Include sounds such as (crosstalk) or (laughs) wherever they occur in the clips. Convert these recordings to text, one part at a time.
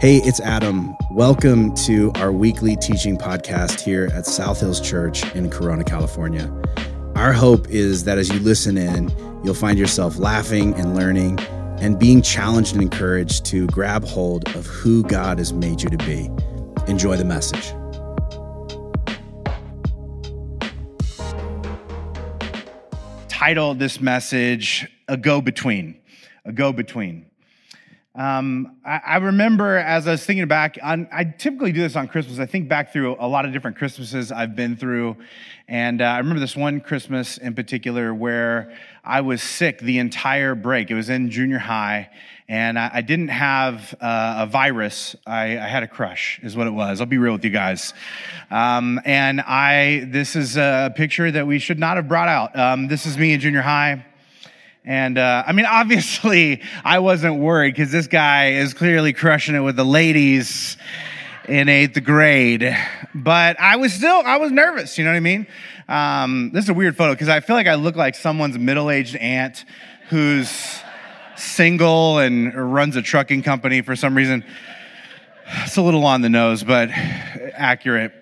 Hey, it's Adam. Welcome to our weekly teaching podcast here at South Hills Church in Corona, California. Our hope is that as you listen in, you'll find yourself laughing and learning and being challenged and encouraged to grab hold of who God has made you to be. Enjoy the message. Title this message, A Go Between. A Go Between. Um, I, I, remember as I was thinking back, on, I typically do this on Christmas. I think back through a lot of different Christmases I've been through. And uh, I remember this one Christmas in particular where I was sick the entire break. It was in junior high, and I, I didn't have uh, a virus. I, I, had a crush, is what it was. I'll be real with you guys. Um, and I, this is a picture that we should not have brought out. Um, this is me in junior high. And uh, I mean, (laughs) obviously, I wasn't worried because this guy is clearly crushing it with the ladies in eighth grade. But I was still, I was nervous, you know what I mean? Um, this is a weird photo because I feel like I look like someone's middle aged aunt who's single and runs a trucking company for some reason. It's a little on the nose, but accurate.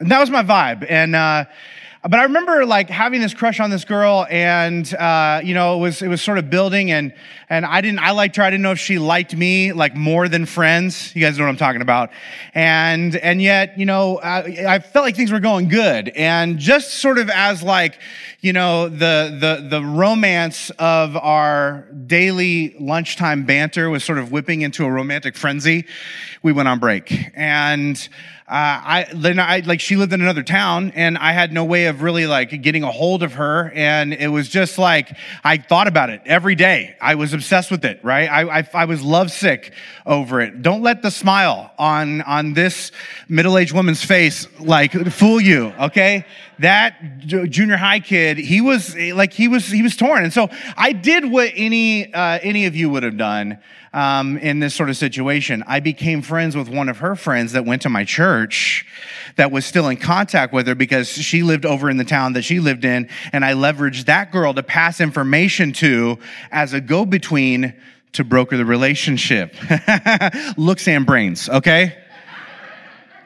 And that was my vibe. And, uh, but I remember like having this crush on this girl, and uh, you know, it was it was sort of building, and and I didn't I liked her. I didn't know if she liked me like more than friends. You guys know what I'm talking about. And and yet, you know, I, I felt like things were going good, and just sort of as like, you know, the the the romance of our daily lunchtime banter was sort of whipping into a romantic frenzy. We went on break, and I then I like she lived in another town, and I had no way of really like getting a hold of her, and it was just like I thought about it every day. I was obsessed with it, right? I I, I was lovesick over it. Don't let the smile on on this middle aged woman's face like fool you, okay? That junior high kid, he was like he was he was torn, and so I did what any uh, any of you would have done um, in this sort of situation. I became friends with one of her friends that went to my church that was still in contact with her because she lived over in the town that she lived in. And I leveraged that girl to pass information to as a go between to broker the relationship. (laughs) Looks and brains, okay?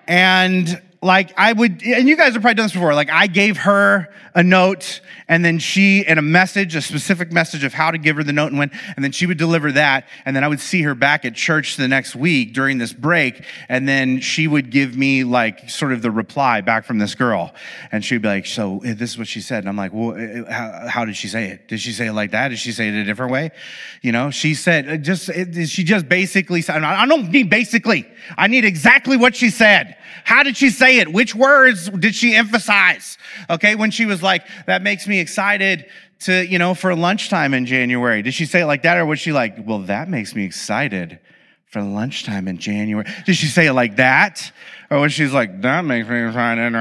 and like I would, and you guys have probably done this before. Like I gave her a note and then she, and a message, a specific message of how to give her the note and when, and then she would deliver that. And then I would see her back at church the next week during this break. And then she would give me like sort of the reply back from this girl. And she'd be like, so eh, this is what she said. And I'm like, well, eh, eh, how, how did she say it? Did she say it like that? Did she say it a different way? You know, she said, just, she just basically said, I don't need basically. I need exactly what she said. How did she say it? Which words did she emphasize? Okay, when she was like, that makes me excited to, you know, for lunchtime in January. Did she say it like that or was she like, well, that makes me excited for lunchtime in January? Did she say it like that? Or was she like, that makes me excited?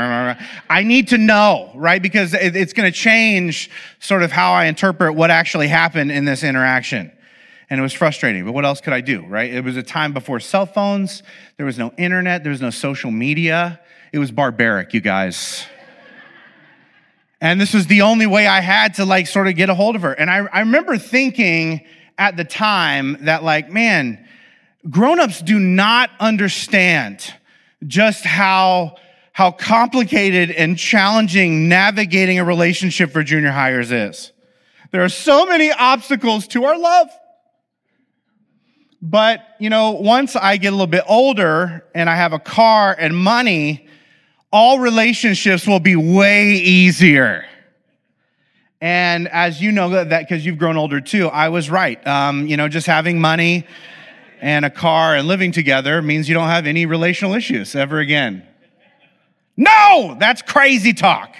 I need to know, right? Because it's going to change sort of how I interpret what actually happened in this interaction and it was frustrating. But what else could I do, right? It was a time before cell phones. There was no internet. There was no social media. It was barbaric, you guys. and this was the only way I had to like sort of get a hold of her. And I, I remember thinking at the time that like, man, grown-ups do not understand just how how complicated and challenging navigating a relationship for junior hires is. There are so many obstacles to our love. But, you know, once I get a little bit older and I have a car and money, all relationships will be way easier. And as you know that because you've grown older too, I was right. Um, you know, just having money and a car and living together means you don't have any relational issues ever again. No, that's crazy talk.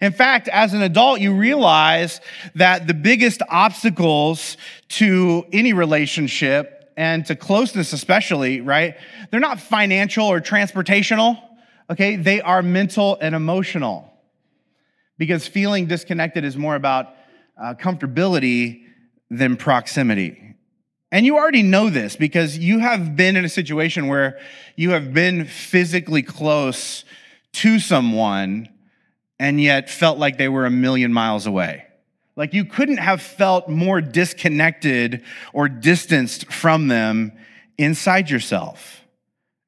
In fact, as an adult, you realize that the biggest obstacles to any relationship and to closeness especially, right? They're not financial or transportational, okay? They are mental and emotional. Because feeling disconnected is more about uh, comfortability than proximity. And you already know this because you have been in a situation where you have been physically close to someone and yet felt like they were a million miles away. Like you couldn't have felt more disconnected or distanced from them inside yourself.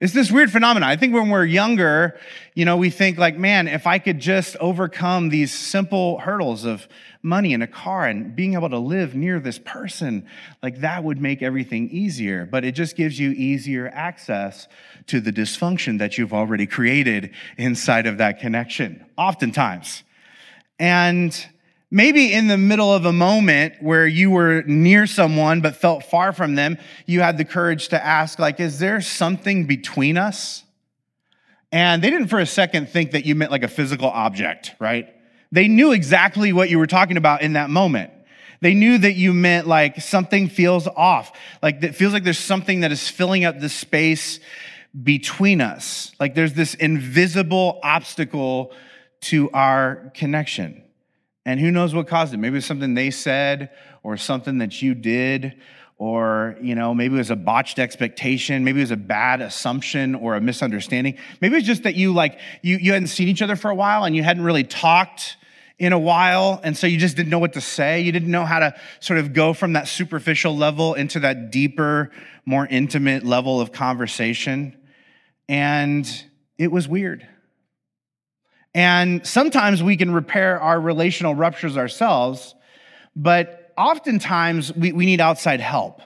It's this weird phenomenon. I think when we're younger, you know, we think like, man, if I could just overcome these simple hurdles of money and a car and being able to live near this person, like that would make everything easier. But it just gives you easier access to the dysfunction that you've already created inside of that connection, oftentimes. And Maybe in the middle of a moment where you were near someone but felt far from them, you had the courage to ask, like, is there something between us? And they didn't for a second think that you meant like a physical object, right? They knew exactly what you were talking about in that moment. They knew that you meant like something feels off, like it feels like there's something that is filling up the space between us. Like there's this invisible obstacle to our connection. And who knows what caused it? Maybe it was something they said or something that you did or you know maybe it was a botched expectation. Maybe it was a bad assumption or a misunderstanding. Maybe it's just that you like you, you hadn't seen each other for a while and you hadn't really talked in a while. And so you just didn't know what to say. You didn't know how to sort of go from that superficial level into that deeper more intimate level of conversation. And it was weird and sometimes we can repair our relational ruptures ourselves, but oftentimes we, we need outside help.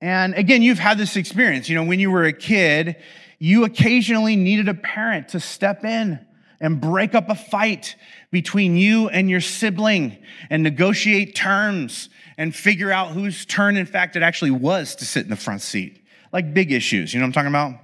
And again, you've had this experience. You know, when you were a kid, you occasionally needed a parent to step in and break up a fight between you and your sibling and negotiate terms and figure out whose turn, in fact, it actually was to sit in the front seat. Like big issues, you know what I'm talking about?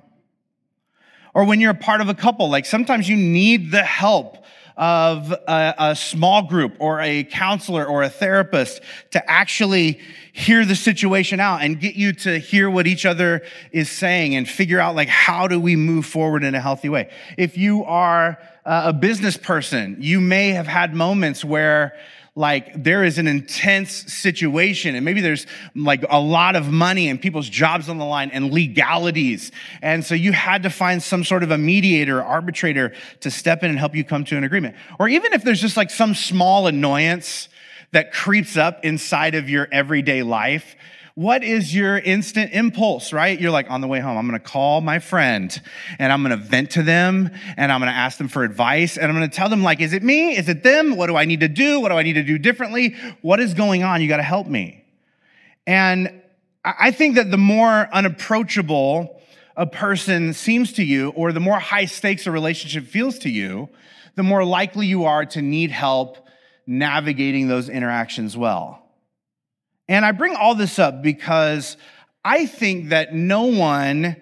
Or when you're a part of a couple, like sometimes you need the help of a, a, small group or a counselor or a therapist to actually hear the situation out and get you to hear what each other is saying and figure out like how do we move forward in a healthy way. If you are a business person, you may have had moments where like there is an intense situation and maybe there's like a lot of money and people's jobs on the line and legalities. And so you had to find some sort of a mediator, arbitrator to step in and help you come to an agreement. Or even if there's just like some small annoyance that creeps up inside of your everyday life, what is your instant impulse, right? You're like, on the way home, I'm going to call my friend and I'm going to vent to them and I'm going to ask them for advice and I'm going to tell them, like, is it me? Is it them? What do I need to do? What do I need to do differently? What is going on? You got to help me. And I think that the more unapproachable a person seems to you, or the more high stakes a relationship feels to you, the more likely you are to need help navigating those interactions well. And I bring all this up because I think that no one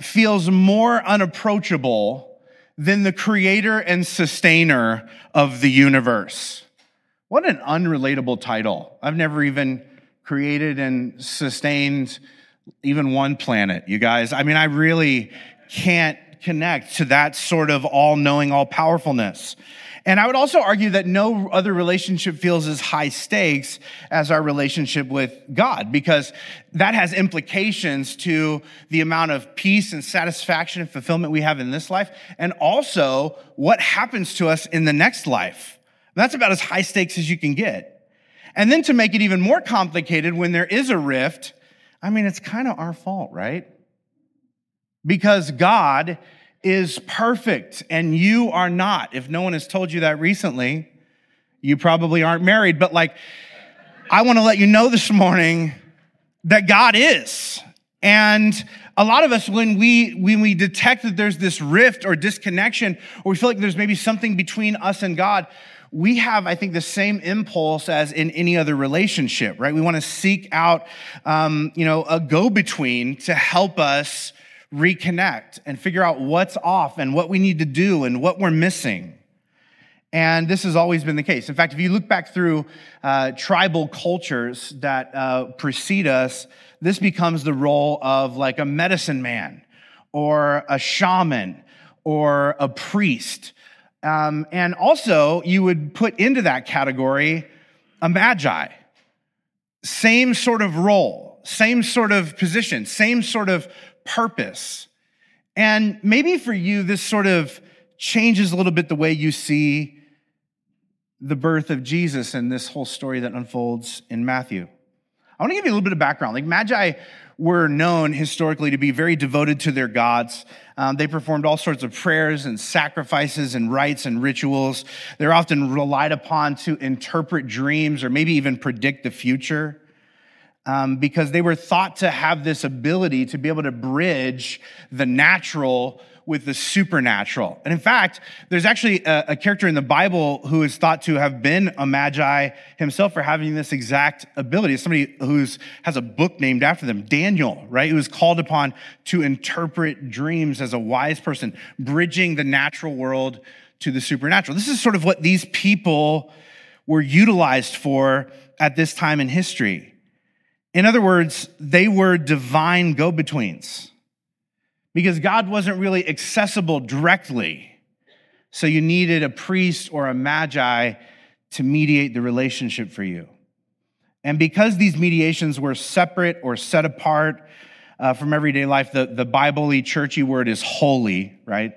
feels more unapproachable than the creator and sustainer of the universe. What an unrelatable title. I've never even created and sustained even one planet, you guys. I mean, I really can't connect to that sort of all knowing, all powerfulness. And I would also argue that no other relationship feels as high stakes as our relationship with God, because that has implications to the amount of peace and satisfaction and fulfillment we have in this life, and also what happens to us in the next life. That's about as high stakes as you can get. And then to make it even more complicated, when there is a rift, I mean, it's kind of our fault, right? Because God is perfect and you are not. If no one has told you that recently, you probably aren't married, but like, I want to let you know this morning that God is. And a lot of us, when we, when we detect that there's this rift or disconnection, or we feel like there's maybe something between us and God, we have, I think, the same impulse as in any other relationship, right? We want to seek out, um, you know, a go-between to help us reconnect and figure out what's off and what we need to do and what we're missing. And this has always been the case. In fact, if you look back through uh, tribal cultures that uh, precede us, this becomes the role of like a medicine man or a shaman or a priest. Um, and also, you would put into that category a magi. Same sort of role, same sort of position, same sort of purpose. And maybe for you, this sort of changes a little bit the way you see the birth of Jesus and this whole story that unfolds in Matthew. I want to give you a little bit of background. Like Magi were known historically to be very devoted to their gods. Um, they performed all sorts of prayers and sacrifices and rites and rituals. They're often relied upon to interpret dreams or maybe even predict the future. Um, because they were thought to have this ability to be able to bridge the natural with the supernatural. And in fact, there's actually a, a, character in the Bible who is thought to have been a magi himself for having this exact ability. Somebody who has a book named after them, Daniel, right? Who was called upon to interpret dreams as a wise person, bridging the natural world to the supernatural. This is sort of what these people were utilized for at this time in history. In other words, they were divine go betweens because God wasn't really accessible directly. So you needed a priest or a magi to mediate the relationship for you. And because these mediations were separate or set apart uh, from everyday life, the, the Bible churchy word is holy, right?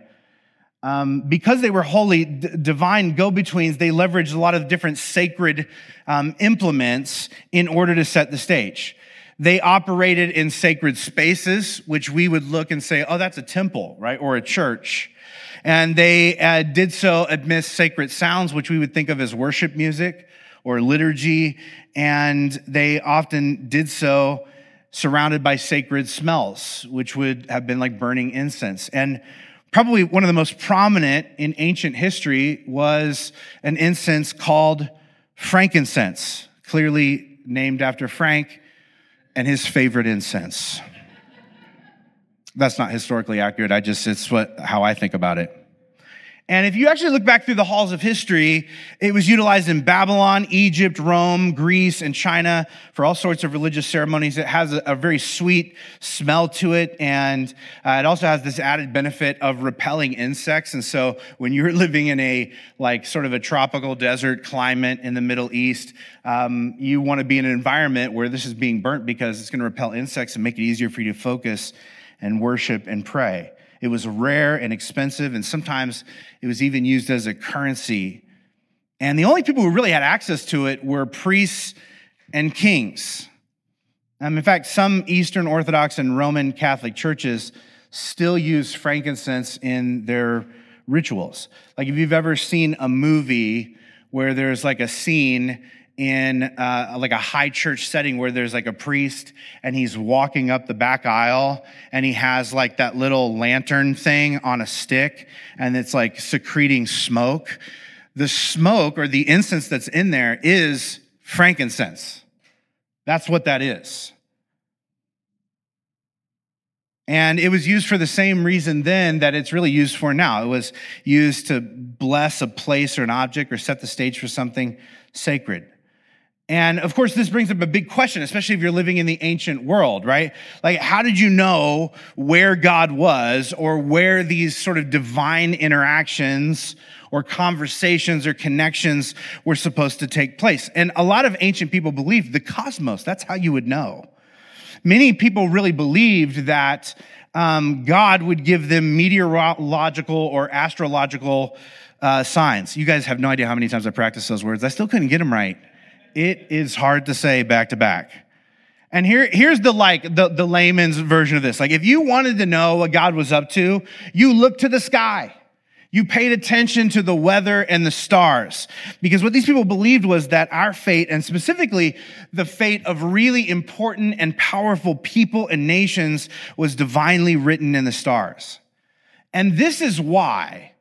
Um, because they were holy, d- divine go betweens, they leveraged a lot of different sacred um, implements in order to set the stage. They operated in sacred spaces, which we would look and say, oh, that's a temple, right? Or a church. And they uh, did so amidst sacred sounds, which we would think of as worship music or liturgy. And they often did so surrounded by sacred smells, which would have been like burning incense. And probably one of the most prominent in ancient history was an incense called frankincense, clearly named after Frank and his favorite incense. That's not historically accurate. I just, it's what, how I think about it. And if you actually look back through the halls of history, it was utilized in Babylon, Egypt, Rome, Greece, and China for all sorts of religious ceremonies. It has a, very sweet smell to it, and uh, it also has this added benefit of repelling insects. And so, when you're (laughs) living in a like sort of a tropical desert climate in the Middle East, um, you want to be in an environment where this is being burnt because it's going to repel insects and make it easier for you to focus and worship and pray. It was rare and expensive, and sometimes it was even used as a currency. And the only people who really had access to it were priests and kings. Um, in fact, some Eastern Orthodox and Roman Catholic churches still use frankincense in their rituals. Like if you've ever seen a movie where there's like a scene in uh, like a high church setting where there's like a priest and he's walking up the back aisle and he has like that little lantern thing on a stick and it's like secreting smoke. The smoke or the incense that's in there is frankincense. That's what that is. And it was used for the same reason then that it's really used for now. It was used to bless a place or an object or set the stage for something sacred. And of course, this brings up a big question, especially if you're living in the ancient world, right? Like, how did you know where God was or where these sort of divine interactions or conversations or connections were supposed to take place? And a lot of ancient people believed the cosmos, that's how you would know. Many people really believed that um, God would give them meteorological or astrological uh, signs. You guys have no idea how many times I practiced those words. I still couldn't get them right it is hard to say back to back. And here, here's the like the, the layman's version of this. Like if you wanted to know what God was up to, you looked to the sky. You paid attention to the weather and the stars. Because what these people believed was that our fate, and specifically the fate of really important and powerful people and nations, was divinely written in the stars. And this is why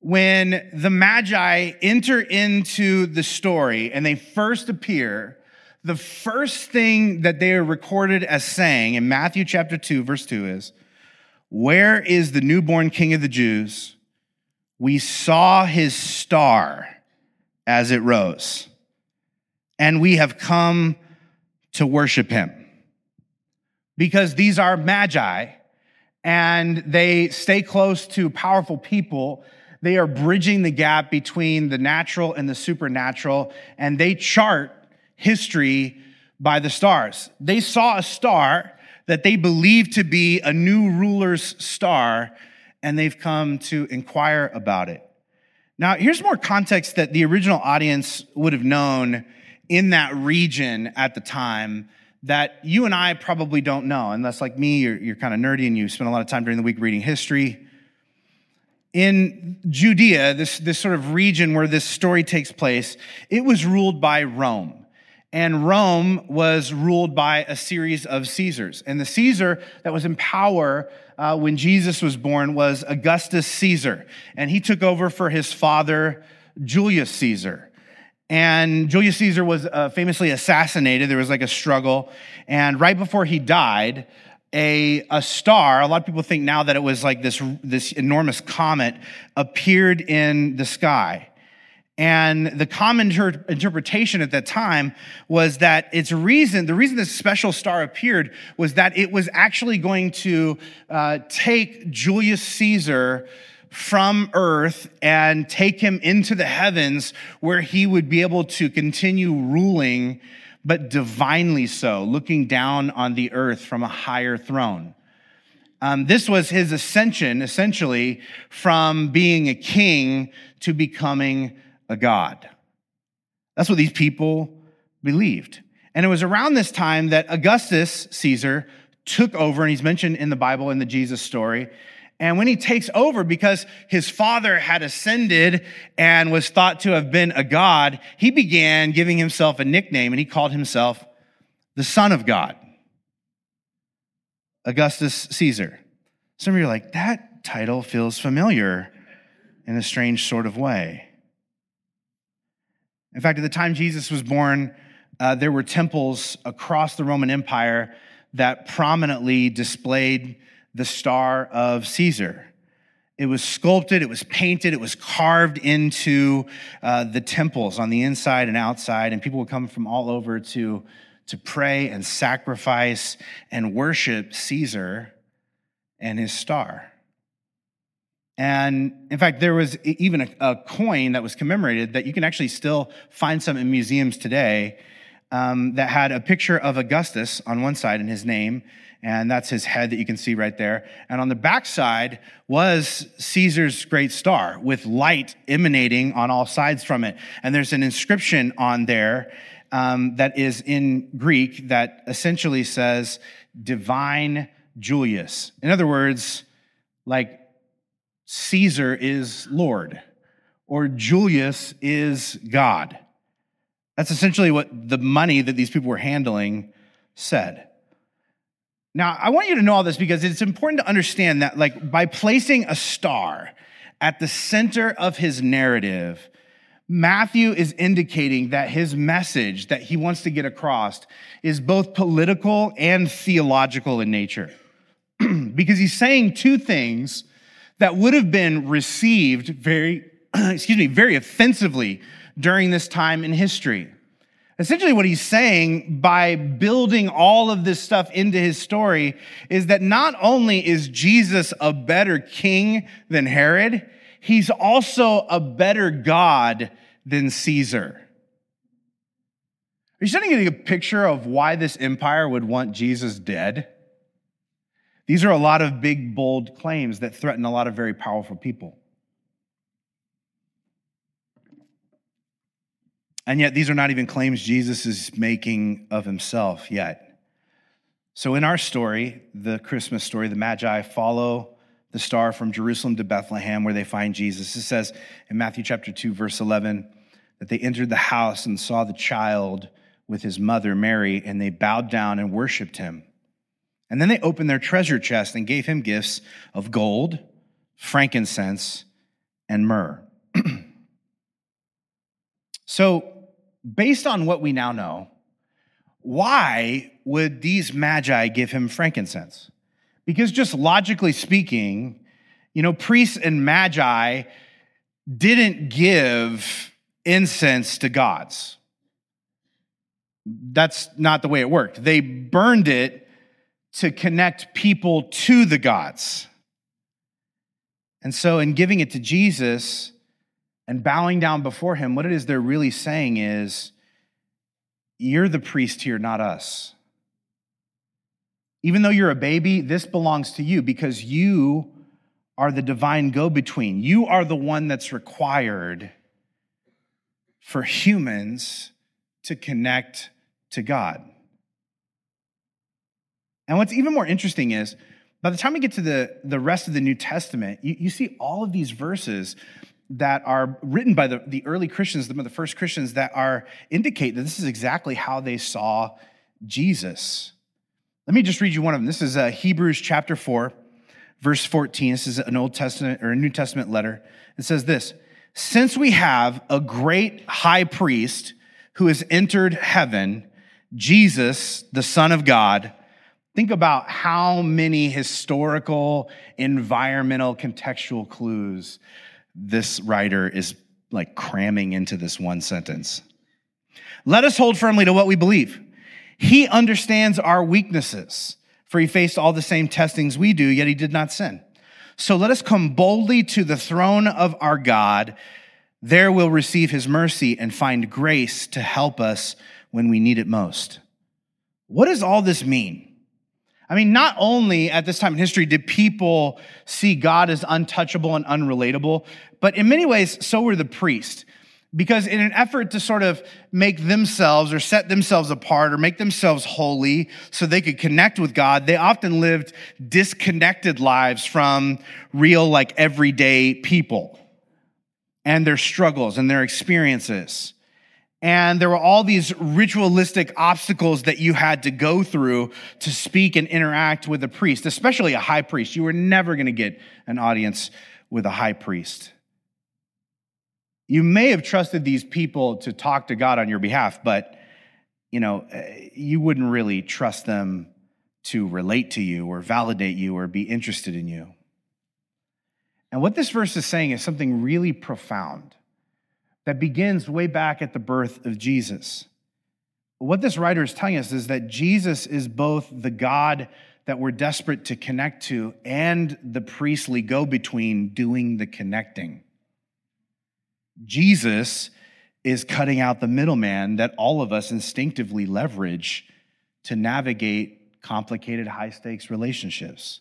when the Magi enter into the story and they first appear, the first thing that they are recorded as saying in Matthew chapter 2, verse 2 is, Where is the newborn king of the Jews? We saw his star as it rose, and we have come to worship him. Because these are magi, and they stay close to powerful people they are bridging the gap between the natural and the supernatural, and they chart history by the stars. They saw a star that they believed to be a new ruler's star, and they've come to inquire about it. Now, here's more context that the original audience would have known in that region at the time that you and I probably don't know, unless, like me, you're, you're kind of nerdy and you spend a lot of time during the week reading history. In Judea, this, this sort of region where this story takes place, it was ruled by Rome. And Rome was ruled by a series of Caesars. And the Caesar that was in power uh, when Jesus was born was Augustus Caesar. And he took over for his father, Julius Caesar. And Julius Caesar was uh, famously assassinated. There was like a struggle. And right before he died, a, a star, a lot of people think now that it was like this, this enormous comet, appeared in the sky. And the common inter- interpretation at that time was that its reason, the reason this special star appeared was that it was actually going to uh, take Julius Caesar from earth and take him into the heavens where he would be able to continue ruling, but divinely so, looking down on the earth from a higher throne. Um, this was his ascension, essentially, from being a king to becoming a god. That's what these people believed. And it was around this time that Augustus Caesar took over, and he's mentioned in the Bible in the Jesus story. And when he takes over, because his father had ascended and was thought to have been a god, he began giving himself a nickname and he called himself the Son of God, Augustus Caesar. Some of you are like, that title feels familiar in a strange sort of way. In fact, at the time Jesus was born, uh, there were temples across the Roman Empire that prominently displayed the star of Caesar. It was sculpted, it was painted, it was carved into uh, the temples on the inside and outside, and people would come from all over to, to pray and sacrifice and worship Caesar and his star. And in fact, there was even a, a coin that was commemorated that you can actually still find some in museums today um, that had a picture of Augustus on one side and his name, and that's his head that you can see right there. And on the back side was Caesar's great star with light emanating on all sides from it. And there's an inscription on there um, that is in Greek that essentially says Divine Julius. In other words, like Caesar is Lord or Julius is God. That's essentially what the money that these people were handling said. Now, I want you to know all this because it's important to understand that, like, by placing a star at the center of his narrative, Matthew is indicating that his message that he wants to get across is both political and theological in nature. (clears throat) because he's saying two things that would have been received very, (clears throat) excuse me, very offensively during this time in history. Essentially, what he's saying by building all of this stuff into his story is that not only is Jesus a better king than Herod, he's also a better God than Caesar. Are you starting to get a picture of why this empire would want Jesus dead? These are a lot of big, bold claims that threaten a lot of very powerful people. And yet, these are not even claims Jesus is making of himself yet. So, in our story, the Christmas story, the Magi follow the star from Jerusalem to Bethlehem where they find Jesus. It says in Matthew chapter 2, verse 11, that they entered the house and saw the child with his mother, Mary, and they bowed down and worshiped him. And then they opened their treasure chest and gave him gifts of gold, frankincense, and myrrh. (clears throat) so, based on what we now know, why would these magi give him frankincense? Because just logically speaking, you know, priests and magi didn't give incense to gods. That's not the way it worked. They burned it to connect people to the gods. And so, in giving it to Jesus, and bowing down before him, what it is they're really saying is, You're the priest here, not us. Even though you're a baby, this belongs to you because you are the divine go between. You are the one that's required for humans to connect to God. And what's even more interesting is by the time we get to the, the rest of the New Testament, you, you see all of these verses that are written by the, the early Christians, the, the first Christians, that are indicate that this is exactly how they saw Jesus. Let me just read you one of them. This is uh, Hebrews chapter 4, verse 14. This is an Old Testament or a New Testament letter. It says this Since we have a great high priest who has entered heaven, Jesus, the Son of God, Think about how many historical, environmental, contextual clues this writer is like cramming into this one sentence. Let us hold firmly to what we believe. He understands our weaknesses, for he faced all the same testings we do, yet he did not sin. So let us come boldly to the throne of our God. There we'll receive his mercy and find grace to help us when we need it most. What does all this mean? I mean, not only at this time in history did people see God as untouchable and unrelatable, but in many ways, so were the priests. Because in an effort to sort of make themselves or set themselves apart or make themselves holy so they could connect with God, they often lived disconnected lives from real, like everyday people and their struggles and their experiences. And there were all these ritualistic obstacles that you had to go through to speak and interact with a priest, especially a high priest. You were never going to get an audience with a high priest. You may have trusted these people to talk to God on your behalf, but you know, eh, you wouldn't really trust them to relate to you or validate you or be interested in you. And what this verse is saying is something really profound that begins way back at the birth of Jesus. What this writer is telling us is that Jesus is both the God that we're desperate to connect to and the priestly go between doing the connecting. Jesus is cutting out the middleman that all of us instinctively leverage to navigate complicated, high stakes relationships.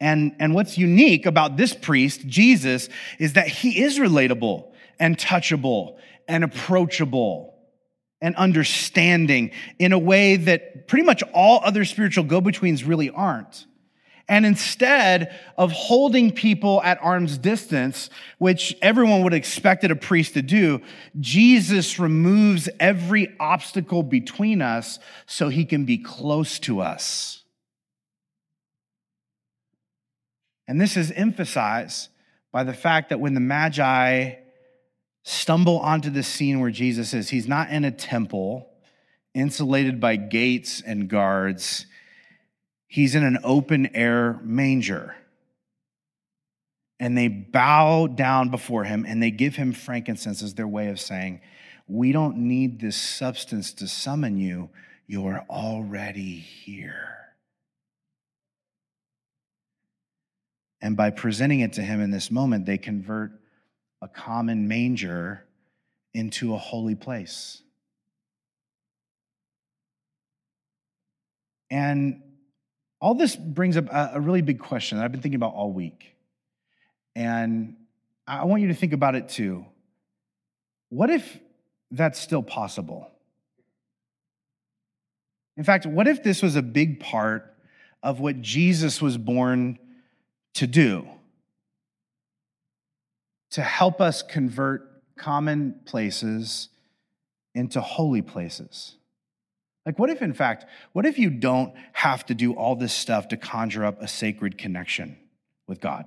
And, and what's unique about this priest, Jesus, is that he is relatable and touchable and approachable and understanding in a way that pretty much all other spiritual go betweens really aren't. And instead of holding people at arm's distance, which everyone would have expected a priest to do, Jesus removes every obstacle between us so he can be close to us. And this is emphasized by the fact that when the Magi stumble onto the scene where Jesus is. He's not in a temple, insulated by gates and guards. He's in an open air manger. And they bow down before him and they give him frankincense as their way of saying, We don't need this substance to summon you. You're already here. And by presenting it to him in this moment, they convert a common manger into a holy place. And all this brings up a, really big question that I've been thinking about all week. And I want you to think about it too. What if that's still possible? In fact, what if this was a big part of what Jesus was born to do? To help us convert common places into holy places. Like, what if, in fact, what if you don't have to do all this stuff to conjure up a sacred connection with God?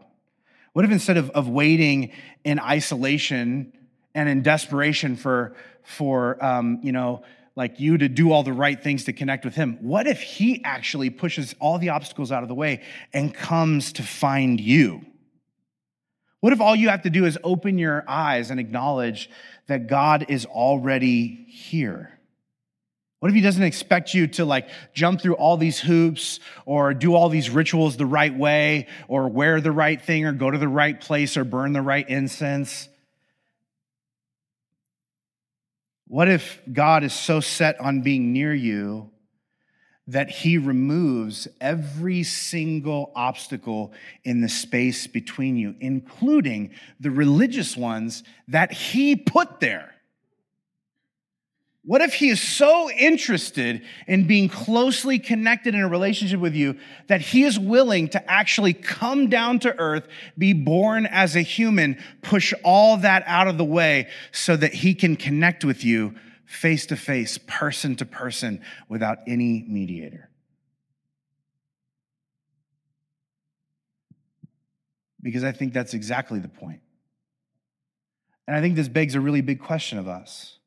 What if instead of, of waiting in isolation and in desperation for, for um, you know, like you to do all the right things to connect with Him, what if He actually pushes all the obstacles out of the way and comes to find you? What if all you have to do is open your eyes and acknowledge that God is already here? What if he doesn't expect you to like jump through all these hoops or do all these rituals the right way or wear the right thing or go to the right place or burn the right incense? What if God is so set on being near you that he removes every single obstacle in the space between you, including the religious ones that he put there. What if he is so interested in being closely connected in a relationship with you that he is willing to actually come down to earth, be born as a human, push all that out of the way so that he can connect with you face to face, person to person, without any mediator? Because I think that's exactly the point. And I think this begs a really big question of us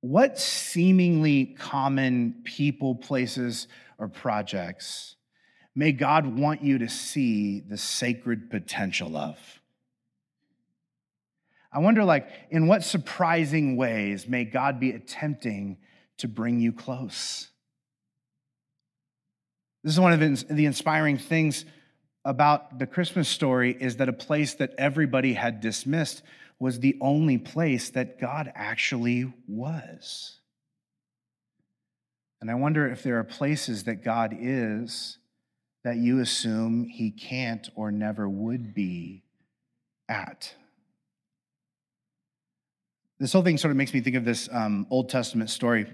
what seemingly common people, places, or projects may God want you to see the sacred potential of? I wonder, like, in what surprising ways may God be attempting to bring you close? This is one of the inspiring things about the Christmas story is that a place that everybody had dismissed was the only place that God actually was. And I wonder if there are places that God is that you assume he can't or never would be at. This whole thing sort of makes me think of this um, Old Testament story.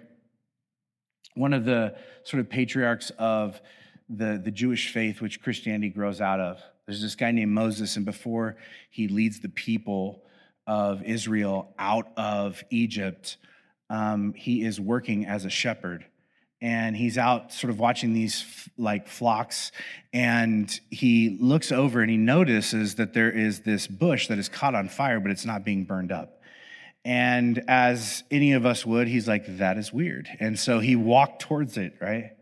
One of the sort of patriarchs of the, the Jewish faith, which Christianity grows out of, there's this guy named Moses, and before he leads the people, of Israel out of Egypt, um, he is working as a shepherd. And he's out sort of watching these like flocks, and he looks over and he notices that there is this bush that is caught on fire, but it's not being burned up. And as any of us would, he's like, that is weird. And so he walked towards it, right?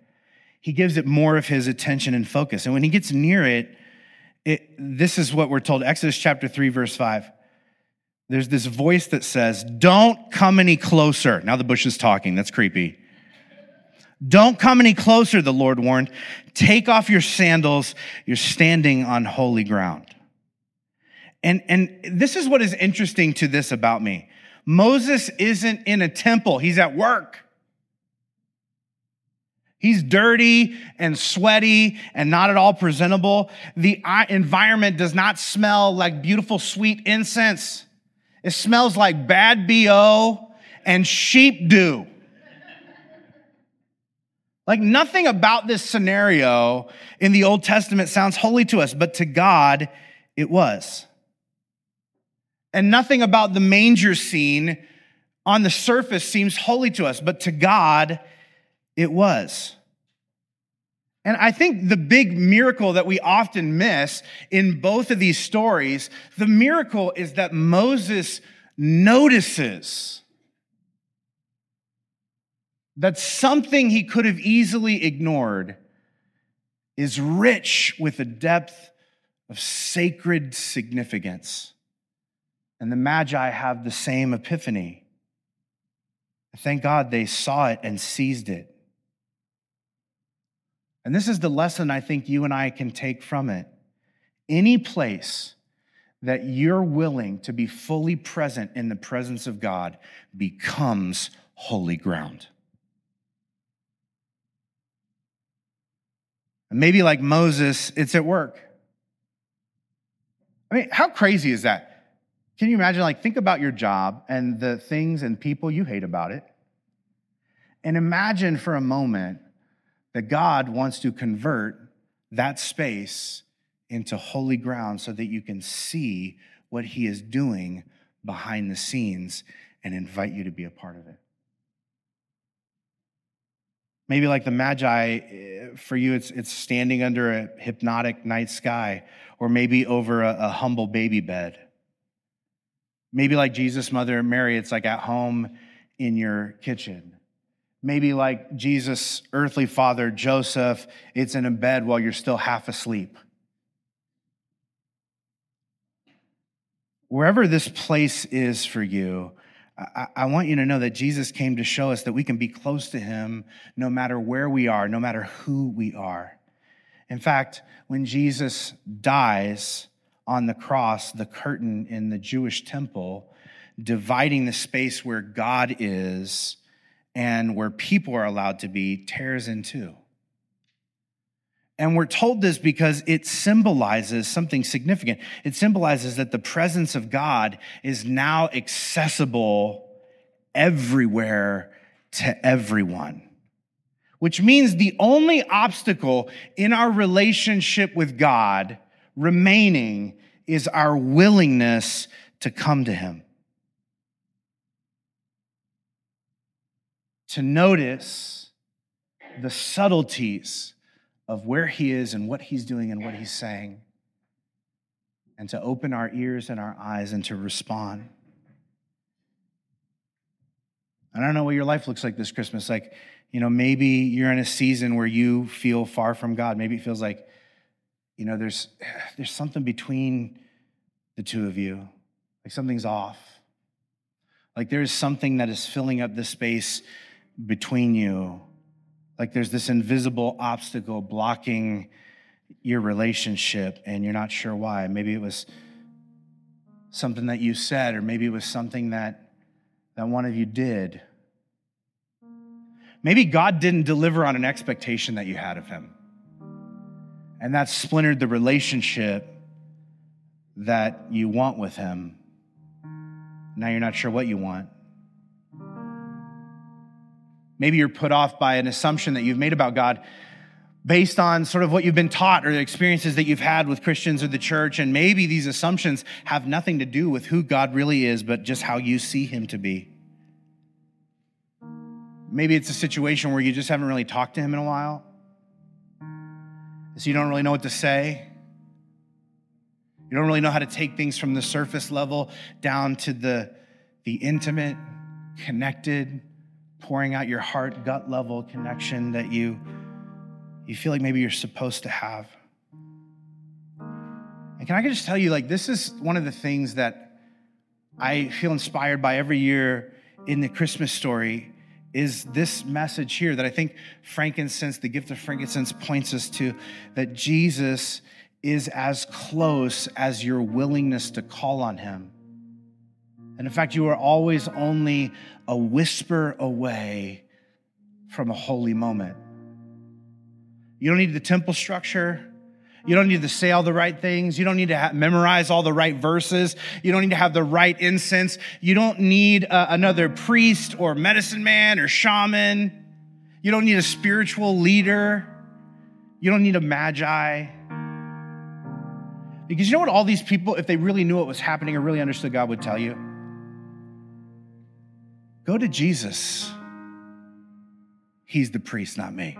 He gives it more of his attention and focus. And when he gets near it, it this is what we're told Exodus chapter 3, verse 5 there's this voice that says, Don't come any closer. Now the bush is talking. That's creepy. Don't come any closer, the Lord warned. Take off your sandals. You're standing on holy ground. And, and this is what is interesting to this about me. Moses isn't in a temple, he's at work. He's dirty and sweaty and not at all presentable. The environment does not smell like beautiful, sweet incense. It smells like bad BO and sheep do. Like nothing about this scenario in the Old Testament sounds holy to us, but to God, it was. And nothing about the manger scene on the surface seems holy to us, but to God, it was. And I think the big miracle that we often miss in both of these stories, the miracle is that Moses notices that something he could have easily ignored is rich with a depth of sacred significance. And the Magi have the same epiphany. Thank God they saw it and seized it. And this is the lesson I think you and I can take from it. Any place that you're willing to be fully present in the presence of God becomes holy ground. And maybe like Moses, it's at work. I mean, how crazy is that? Can you imagine? Like, think about your job and the things and people you hate about it. And imagine for a moment that God wants to convert that space into holy ground so that you can see what He is doing behind the scenes and invite you to be a part of it. Maybe like the Magi, eh, for you, it's, it's standing under a hypnotic night sky, or maybe over a, a humble baby bed. Maybe like Jesus' mother Mary, it's like at home in your kitchen. Maybe like Jesus' earthly father, Joseph, it's in a bed while you're still half asleep. Wherever this place is for you, I, want you to know that Jesus came to show us that we can be close to him no matter where we are, no matter who we are. In fact, when Jesus dies on the cross, the curtain in the Jewish temple, dividing the space where God is and where people are allowed to be tears in two. And we're told this because it symbolizes something significant. It symbolizes that the presence of God is now accessible everywhere to everyone. Which means the only obstacle in our relationship with God remaining is our willingness to come to Him. To notice the subtleties of where He is and what He's doing and what He's saying, and to open our ears and our eyes and to respond. I don't know what your life looks like this Christmas. Like, you know, maybe you're in a season where you feel far from God. Maybe it feels like, you know, there's (sighs) there's something between the two of you. Like something's off. Like there's something that is filling up the space between you. Like there's this invisible obstacle blocking your relationship and you're not sure why. Maybe it was something that you said, or maybe it was something that that one of you did. Maybe God didn't deliver on an expectation that you had of Him. And that splintered the relationship that you want with Him. Now you're not sure what you want. Maybe you're put off by an assumption that you've made about God based on sort of what you've been taught or the experiences that you've had with Christians or the church. And maybe these assumptions have nothing to do with who God really is, but just how you see him to be. Maybe it's a situation where you just haven't really talked to him in a while. So you don't really know what to say. You don't really know how to take things from the surface level down to the, the intimate, connected, pouring out your heart, gut level connection that you you feel like maybe you're supposed to have. And can I just tell you, like, this is one of the things that I feel inspired by every year in the Christmas story is this message here that I think frankincense, the gift of frankincense, points us to that Jesus is as close as your willingness to call on him. And in fact, you are always only a whisper away from a holy moment. You don't need the temple structure. You don't need to say all the right things. You don't need to have, memorize all the right verses. You don't need to have the right incense. You don't need uh, another priest or medicine man or shaman. You don't need a spiritual leader. You don't need a magi. Because you know what all these people, if they really knew what was happening or really understood God, would tell you? Go to Jesus. He's the priest, not me.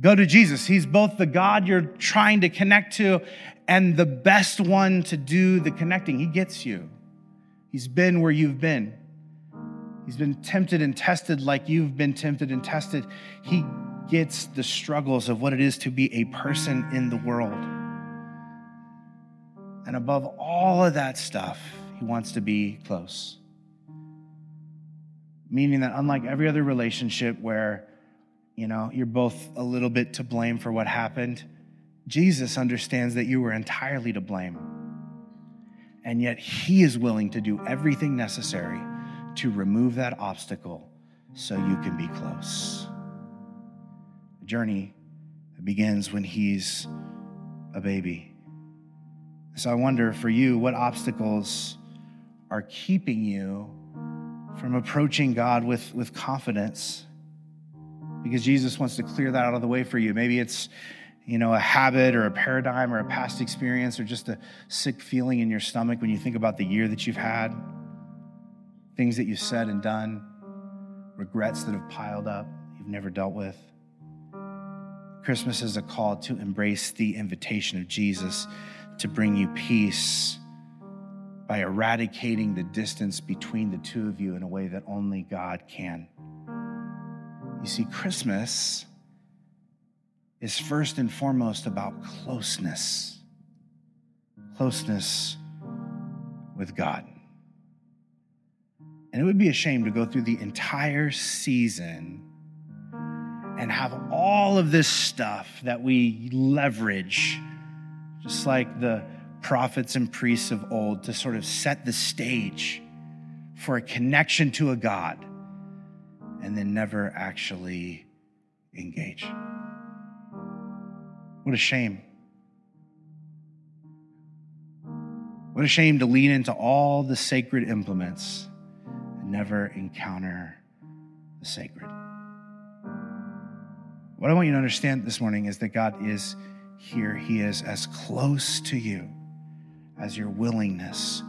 Go to Jesus. He's both the God you're trying to connect to and the best one to do the connecting. He gets you. He's been where you've been. He's been tempted and tested like you've been tempted and tested. He gets the struggles of what it is to be a person in the world. And above all of that stuff, he wants to be close. Meaning that, unlike every other relationship where you know, you're both a little bit to blame for what happened. Jesus understands that you were entirely to blame. And yet, he is willing to do everything necessary to remove that obstacle so you can be close. The journey begins when he's a baby. So I wonder for you, what obstacles are keeping you from approaching God with, with confidence? Because Jesus wants to clear that out of the way for you. Maybe it's, you know, a habit or a paradigm or a past experience or just a sick feeling in your stomach when you think about the year that you've had, things that you've said and done, regrets that have piled up you've never dealt with. Christmas is a call to embrace the invitation of Jesus to bring you peace by eradicating the distance between the two of you in a way that only God can. You see, Christmas is first and foremost about closeness, closeness with God. And it would be a shame to go through the entire season and have all of this stuff that we leverage, just like the prophets and priests of old, to sort of set the stage for a connection to a God and then never actually engage. What a shame. What a shame to lean into all the sacred implements and never encounter the sacred. What I want you to understand this morning is that God is here. He is as close to you as your willingness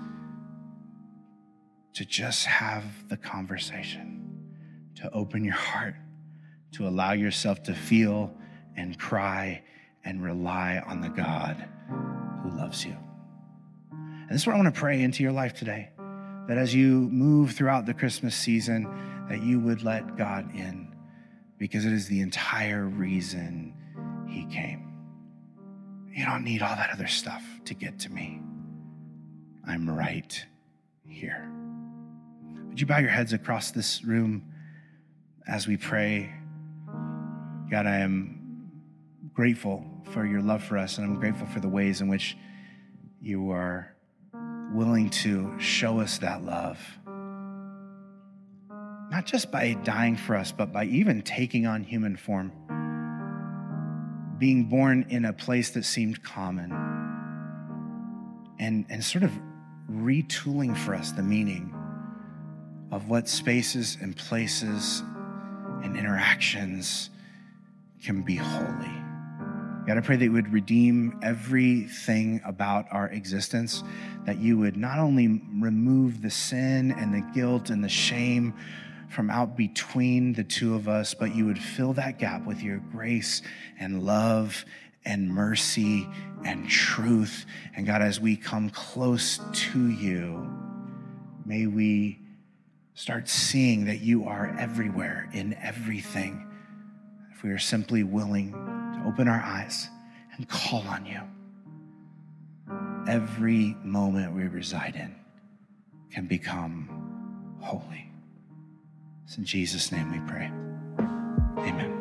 to just have the conversation, to open your heart, to allow yourself to feel and cry and rely on the God who loves you. And this is what I want to pray into your life today that as you move throughout the Christmas season, that you would let God in because it is the entire reason he came. You don't need all that other stuff to get to me. I'm right here. Would you bow your heads across this room as we pray? God, I am grateful for your love for us, and I'm grateful for the ways in which you are willing to show us that love. Not just by dying for us, but by even taking on human form, being born in a place that seemed common, and, and sort of retooling for us the meaning of what spaces and places and interactions can be holy. God, I pray that you would redeem everything about our existence, that you would not only remove the sin and the guilt and the shame from out between the two of us, but you would fill that gap with your grace and love and mercy and truth. And God, as we come close to you, may we start seeing that you are everywhere in everything. If we are simply willing to open our eyes and call on you, every moment we reside in can become holy. It's in Jesus' name we pray. Amen.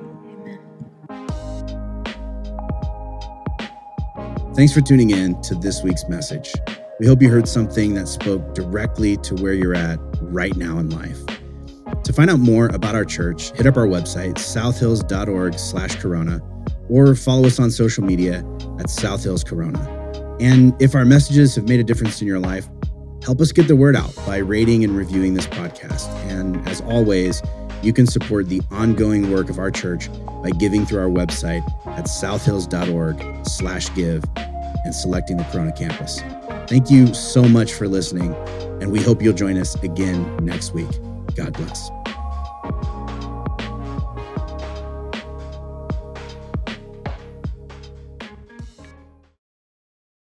Thanks for tuning in to this week's message. We hope you heard something that spoke directly to where you're at right now in life. To find out more about our church, hit up our website, southhills.org slash corona, or follow us on social media at Southhills Corona. And if our messages have made a difference in your life, help us get the word out by rating and reviewing this podcast. And as always, you can support the ongoing work of our church by giving through our website at southhills.org slash give and selecting the Corona campus. Thank you so much for listening, and we hope you'll join us again next week. God bless.